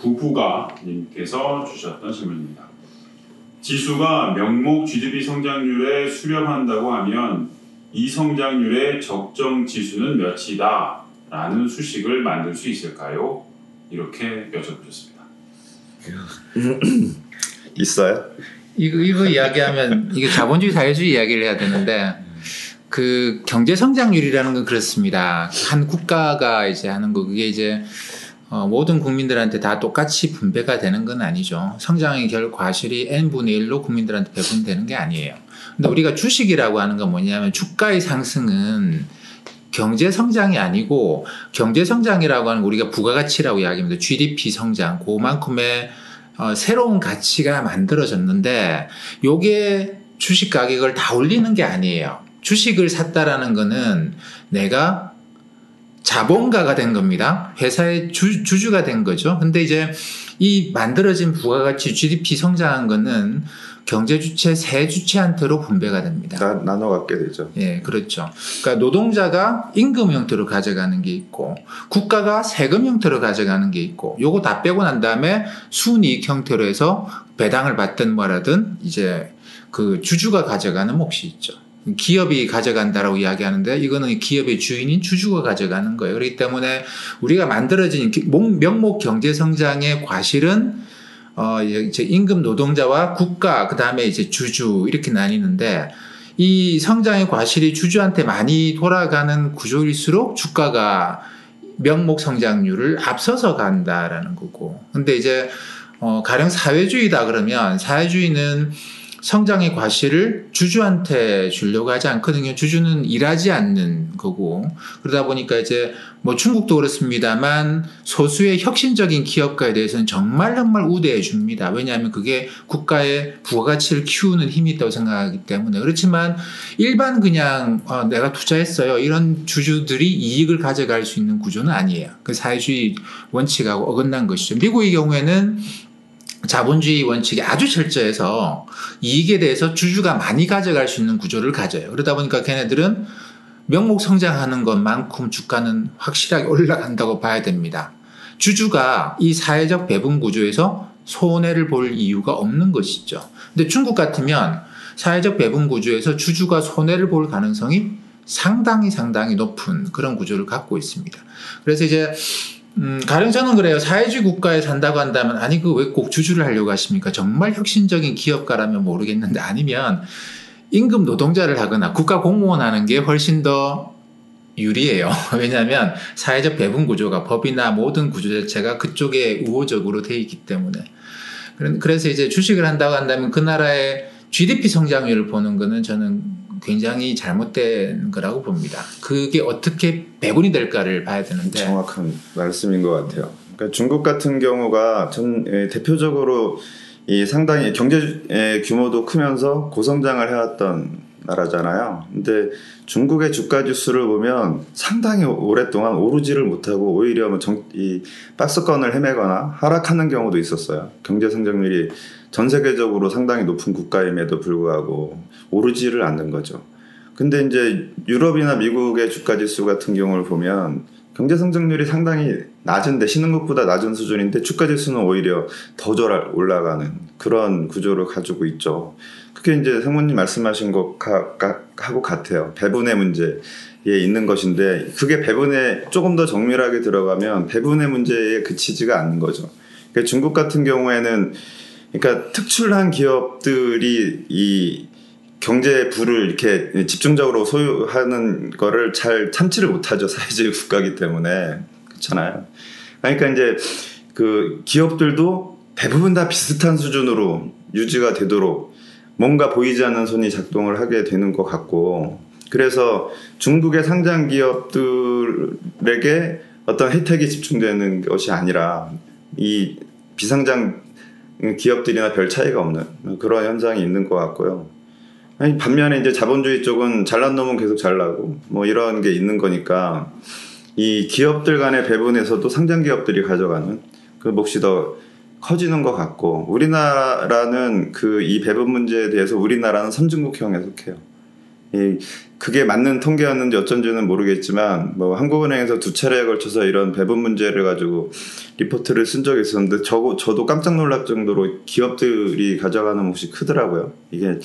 부부가님께서 주셨던 질문입니다. 지수가 명목 GDP 성장률에 수렴한다고 하면 이 성장률의 적정 지수는 몇이다? 라는 수식을 만들 수 있을까요? 이렇게 여쭤보셨습니다. 있어요? 이거 이거 이야기하면 이게 자본주의 사회주의 이야기를 해야 되는데 그 경제 성장률이라는 건 그렇습니다. 한 국가가 이제 하는 거 그게 이제 어, 모든 국민들한테 다 똑같이 분배가 되는 건 아니죠. 성장의 결 과실이 n분의 1로 국민들한테 배분되는 게 아니에요. 근데 우리가 주식이라고 하는 건 뭐냐면 주가의 상승은 경제 성장이 아니고 경제 성장이라고 하는 우리가 부가가치라고 이야기합니다. GDP 성장, 그만큼의 어, 새로운 가치가 만들어졌는데 요게 주식 가격을 다 올리는 게 아니에요. 주식을 샀다라는 거는 내가 자본가가 된 겁니다. 회사의 주, 주주가 된 거죠. 근데 이제 이 만들어진 부가가치 GDP 성장한 거는 경제 주체 세 주체한테로 분배가 됩니다. 나, 나눠 갖게 되죠. 예, 그렇죠. 그러니까 노동자가 임금 형태로 가져가는 게 있고 국가가 세금 형태로 가져가는 게 있고 요거 다 빼고 난 다음에 순이익 형태로 해서 배당을 받든 뭐라든 이제 그 주주가 가져가는 몫이 있죠. 기업이 가져간다라고 이야기하는데 이거는 기업의 주인인 주주가 가져가는 거예요. 그렇기 때문에 우리가 만들어진 명목 경제 성장의 과실은 어 이제 임금 노동자와 국가 그다음에 이제 주주 이렇게 나뉘는데 이 성장의 과실이 주주한테 많이 돌아가는 구조일수록 주가가 명목 성장률을 앞서서 간다라는 거고. 근데 이제 어 가령 사회주의다 그러면 사회주의는 성장의 과실을 주주한테 주려고 하지 않거든요. 주주는 일하지 않는 거고 그러다 보니까 이제 뭐 중국도 그렇습니다만 소수의 혁신적인 기업가에 대해서는 정말 정말 우대해 줍니다. 왜냐하면 그게 국가의 부가가치를 키우는 힘이 있다고 생각하기 때문에 그렇지만 일반 그냥 어, 내가 투자했어요 이런 주주들이 이익을 가져갈 수 있는 구조는 아니에요. 그 사회주의 원칙하고 어긋난 것이죠. 미국의 경우에는 자본주의 원칙이 아주 철저해서 이익에 대해서 주주가 많이 가져갈 수 있는 구조를 가져요. 그러다 보니까 걔네들은 명목 성장하는 것만큼 주가는 확실하게 올라간다고 봐야 됩니다. 주주가 이 사회적 배분 구조에서 손해를 볼 이유가 없는 것이죠. 근데 중국 같으면 사회적 배분 구조에서 주주가 손해를 볼 가능성이 상당히 상당히 높은 그런 구조를 갖고 있습니다. 그래서 이제 음, 가령 저는 그래요. 사회주의 국가에 산다고 한다면, 아니, 그 왜 꼭 주주를 하려고 하십니까? 정말 혁신적인 기업가라면 모르겠는데, 아니면 임금 노동자를 하거나 국가 공무원 하는 게 훨씬 더 유리해요. 왜냐하면 사회적 배분 구조가 법이나 모든 구조 자체가 그쪽에 우호적으로 돼 있기 때문에. 그래서 이제 주식을 한다고 한다면 그 나라의 GDP 성장률을 보는 거는 저는 굉장히 잘못된 거라고 봅니다. 그게 어떻게 배분이 될까를 봐야 되는데 정확한 말씀인 것 같아요. 그러니까 중국 같은 경우가 전 예, 대표적으로 이 상당히 경제 규모도 크면서 고성장을 해왔던 나라잖아요. 근데 중국의 주가 지수를 보면 상당히 오랫동안 오르지를 못하고 오히려 뭐 정, 이 박스권을 헤매거나 하락하는 경우도 있었어요. 경제 성장률이 전 세계적으로 상당히 높은 국가임에도 불구하고 오르지를 않는 거죠. 근데 이제 유럽이나 미국의 주가 지수 같은 경우를 보면 경제 성장률이 상당히 낮은데 신흥국보다 낮은 수준인데 주가 지수는 오히려 더 올라가는 그런 구조를 가지고 있죠. 그게 이제 상무님 말씀하신 것하고 같아요. 배분의 문제에 있는 것인데 그게 배분에 조금 더 정밀하게 들어가면 배분의 문제에 그치지가 않는 거죠. 그러니까 중국 같은 경우에는 그러니까 특출난 기업들이 이 경제 부를 이렇게 집중적으로 소유하는 거를 잘 참지를 못하죠 사회주의 국가기 때문에 그렇잖아요. 그러니까 이제 그 기업들도 대부분 다 비슷한 수준으로 유지가 되도록 뭔가 보이지 않는 손이 작동을 하게 되는 것 같고 그래서 중국의 상장 기업들에게 어떤 혜택이 집중되는 것이 아니라 이 비상장 기업들이나 별 차이가 없는 그런 현상이 있는 것 같고요. 아니, 반면에 이제 자본주의 쪽은 잘난 놈은 계속 잘나고 뭐 이런 게 있는 거니까 이 기업들 간의 배분에서도 상장 기업들이 가져가는 그 몫이 더 커지는 것 같고 우리나라는 그 이 배분 문제에 대해서 우리나라는 선진국형에 속해요. 이 그게 맞는 통계였는지 어쩐지는 모르겠지만 뭐 한국은행에서 두 차례에 걸쳐서 이런 배분 문제를 가지고 리포트를 쓴 적이 있었는데 저, 저도 깜짝 놀랄 정도로 기업들이 가져가는 몫이 크더라고요. 이게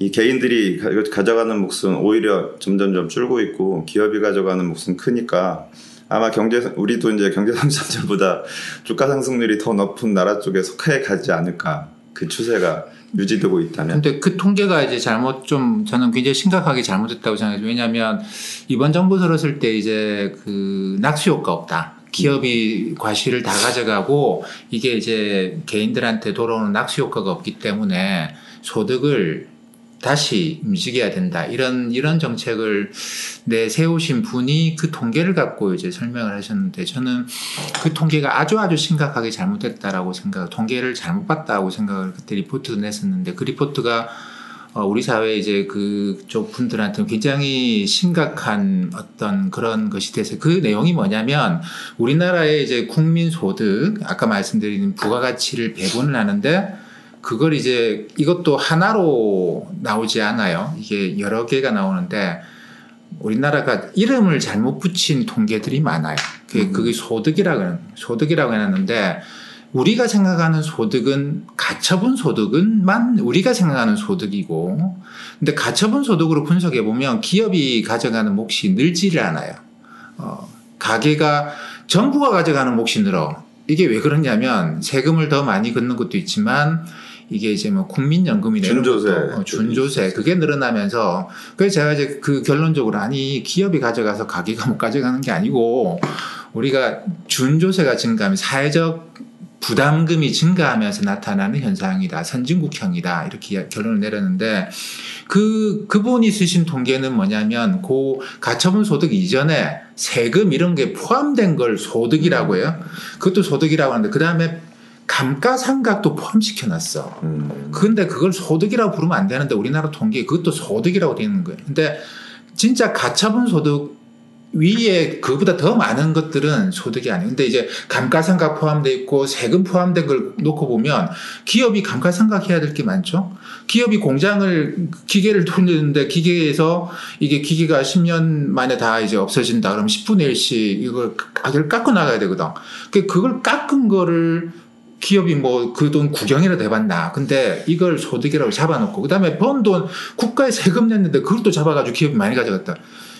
이 개인들이 가- 가져가는 몫은 오히려 점점점 줄고 있고 기업이 가져가는 몫은 크니까 아마 경제 우리도 이제 경제 성장률보다 주가 상승률이 더 높은 나라 쪽에 속해 가지 않을까 그 추세가 유지되고 있다면 근데 그 통계가 이제 잘못 좀 저는 굉장히 심각하게 잘못됐다고 생각해요. 왜냐하면 이번 정부 들었을 때 이제 그 낙수 효과 없다. 기업이 과실을 다 가져가고 이게 이제 개인들한테 돌아오는 낙수 효과가 없기 때문에 소득을 다시 움직여야 된다. 이런 이런 정책을 내세우신 분이 그 통계를 갖고 이제 설명을 하셨는데 저는 그 통계가 아주 아주 심각하게 잘못됐다라고 생각, 통계를 잘못 봤다고 생각을 그때 리포트도 냈었는데 그 리포트가 어, 우리 사회 이제 그쪽 분들한테는 굉장히 심각한 어떤 그런 것이 돼서 그 내용이 뭐냐면 우리나라의 이제 국민 소득 아까 말씀드린 부가가치를 배분을 하는데 그걸 이제 이것도 하나로 나오지 않아요. 이게 여러 개가 나오는데 우리나라가 이름을 잘못 붙인 통계들이 많아요. 그게, 음. 그게 소득이라고 소득이라고 해놨는데 우리가 생각하는 소득은 가처분 소득은만 우리가 생각하는 소득이고 근데 가처분 소득으로 분석해 보면 기업이 가져가는 몫이 늘지를 않아요. 어, 가게가 정부가 가져가는 몫이 늘어. 이게 왜 그러냐면 세금을 더 많이 걷는 것도 있지만 이게 이제 뭐 국민연금이나 이런 준조세. 것도, 어, 준조세 그게 늘어나면서 그래서 제가 이제 그 결론적으로 아니 기업이 가져가서 가게가 못 가져가는 게 아니고 우리가 준조세가 증가하면 사회적 부담금이 증가하면서 나타나는 현상이다. 선진국형이다. 이렇게 결론을 내렸는데 그 그분이 쓰신 통계는 뭐냐면 고 가처분 소득 이전에 세금 이런 게 포함된 걸 소득이라고 해요. 그것도 소득이라고 하는데 그다음에 감가상각도 포함시켜 놨어. 음, 근데 그걸 소득이라고 부르면 안 되는데 우리나라 통계에 그것도 소득이라고 되어 있는 거예요. 근데 진짜 가처분 소득 위에 그보다 더 많은 것들은 소득이 아니에요. 근데 이제 감가상각 포함돼 있고 세금 포함된 걸 놓고 보면 기업이 감가상각 해야 될 게 많죠. 기업이 공장을 기계를 돌리는데 기계에서 이게 기계가 10년 만에 다 이제 없어진다. 그러면 10분의 1씩 이걸 가격을 깎고 나가야 되거든. 그 그걸 깎은 거를 기업이 뭐 그 돈 구경이라도 해봤나. 근데 이걸 소득이라고 잡아놓고 그 다음에 번 돈 국가에 세금 냈는데 그것도 잡아가지고 기업이 많이 가져갔다.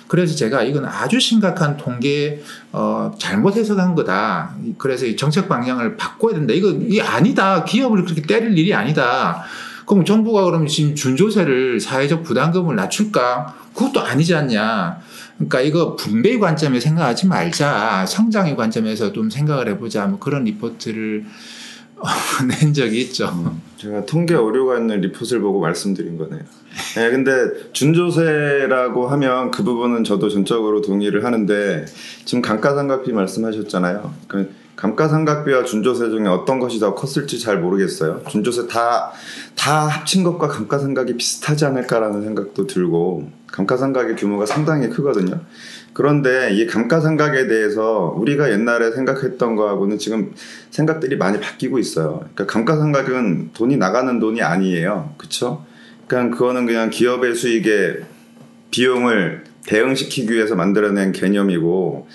그래서 제가 이건 아주 심각한 통계 어, 잘못 해석한 거다. 그래서 이 정책 방향을 바꿔야 된다. 이거 이 아니다. 기업을 그렇게 때릴 일이 아니다. 그럼 정부가 그러면 지금 준조세를 사회적 부담금을 낮출까? 그것도 아니지 않냐. 그러니까 이거 분배의 관점에 생각하지 말자. 성장의 관점에서 좀 생각을 해보자. 뭐 그런 리포트를 어, 낸 적이 있죠. 제가 통계 오류가 있는 리포트를 보고 말씀드린 거네요. 네, 근데 준조세라고 하면 그 부분은 저도 전적으로 동의를 하는데 지금 감가상각비 말씀하셨잖아요. 그 감가상각비와 준조세 중에 어떤 것이 더 컸을지 잘 모르겠어요. 준조세 다, 다 합친 것과 감가상각이 비슷하지 않을까라는 생각도 들고 감가상각의 규모가 상당히 크거든요. 그런데 이 감가상각에 대해서 우리가 옛날에 생각했던 거하고는 지금 생각들이 많이 바뀌고 있어요. 그러니까 감가상각은 돈이 나가는 돈이 아니에요. 그렇죠? 그러니까 그거는 그냥 기업의 수익에 비용을 대응시키기 위해서 만들어낸 개념이고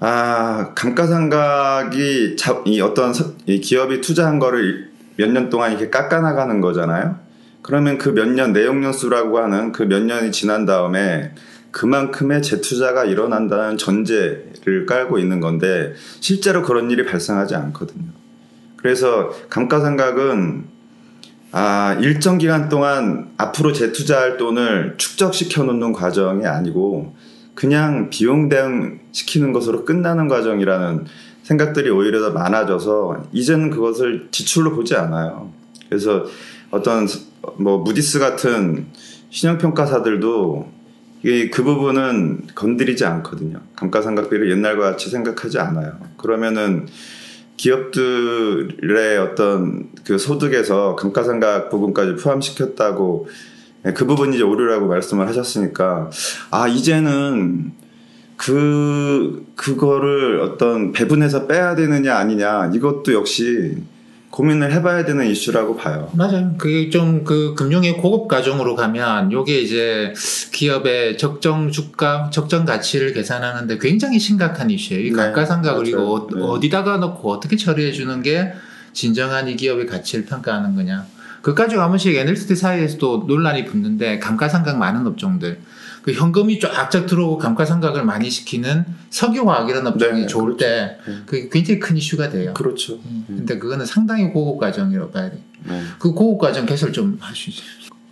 아 감가상각이 자- 이 어떤 서- 이 기업이 투자한 거를 몇 년 동안 이렇게 깎아 나가는 거잖아요. 그러면 그 몇 년 내용연수라고 하는 그 몇 년이 지난 다음에 그만큼의 재투자가 일어난다는 전제를 깔고 있는 건데 실제로 그런 일이 발생하지 않거든요. 그래서 감가상각은 아, 일정 기간 동안 앞으로 재투자할 돈을 축적시켜 놓는 과정이 아니고 그냥 비용 대응 시키는 것으로 끝나는 과정이라는 생각들이 오히려 더 많아져서 이제는 그것을 지출로 보지 않아요. 그래서 어떤 뭐 무디스 같은 신용평가사들도 이그 부분은 건드리지 않거든요. 감가상각비를 옛날과 같이 생각하지 않아요. 그러면은 기업들의 어떤 그 소득에서 감가상각 부분까지 포함시켰다고 예, 그 부분이 이제 오류라고 말씀을 하셨으니까 아 이제는 그 그거를 어떤 배분해서 빼야 되느냐 아니냐 이것도 역시 고민을 해봐야 되는 이슈라고 봐요. 맞아요. 그게 좀 그 금융의 고급 과정으로 가면 요게 이제 기업의 적정 주가, 적정 가치를 계산하는데 굉장히 심각한 이슈예요. 이 네, 감가상각을 이거 맞아요. 어, 네. 어디다가 넣고 어떻게 처리해 주는 게 진정한 이 기업의 가치를 평가하는 거냐. 그까지 한 번씩 NLT 사이에서도 논란이 붙는데 감가상각 많은 업종들 그 현금이 쫙쫙 들어오고 감가상각을 많이 시키는 석유화학이라는 업종이 네, 좋을 때 네. 그게 굉장히 큰 이슈가 돼요. 그렇죠. 음, 근데 그거는 상당히 고급 과정이라고 봐야 돼. 네. 그 고급 과정 개설 좀 하시죠.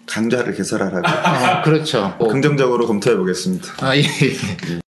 강좌를 개설하라고 아, 그렇죠. 긍정적으로 검토해 보겠습니다. 아, 예. 예.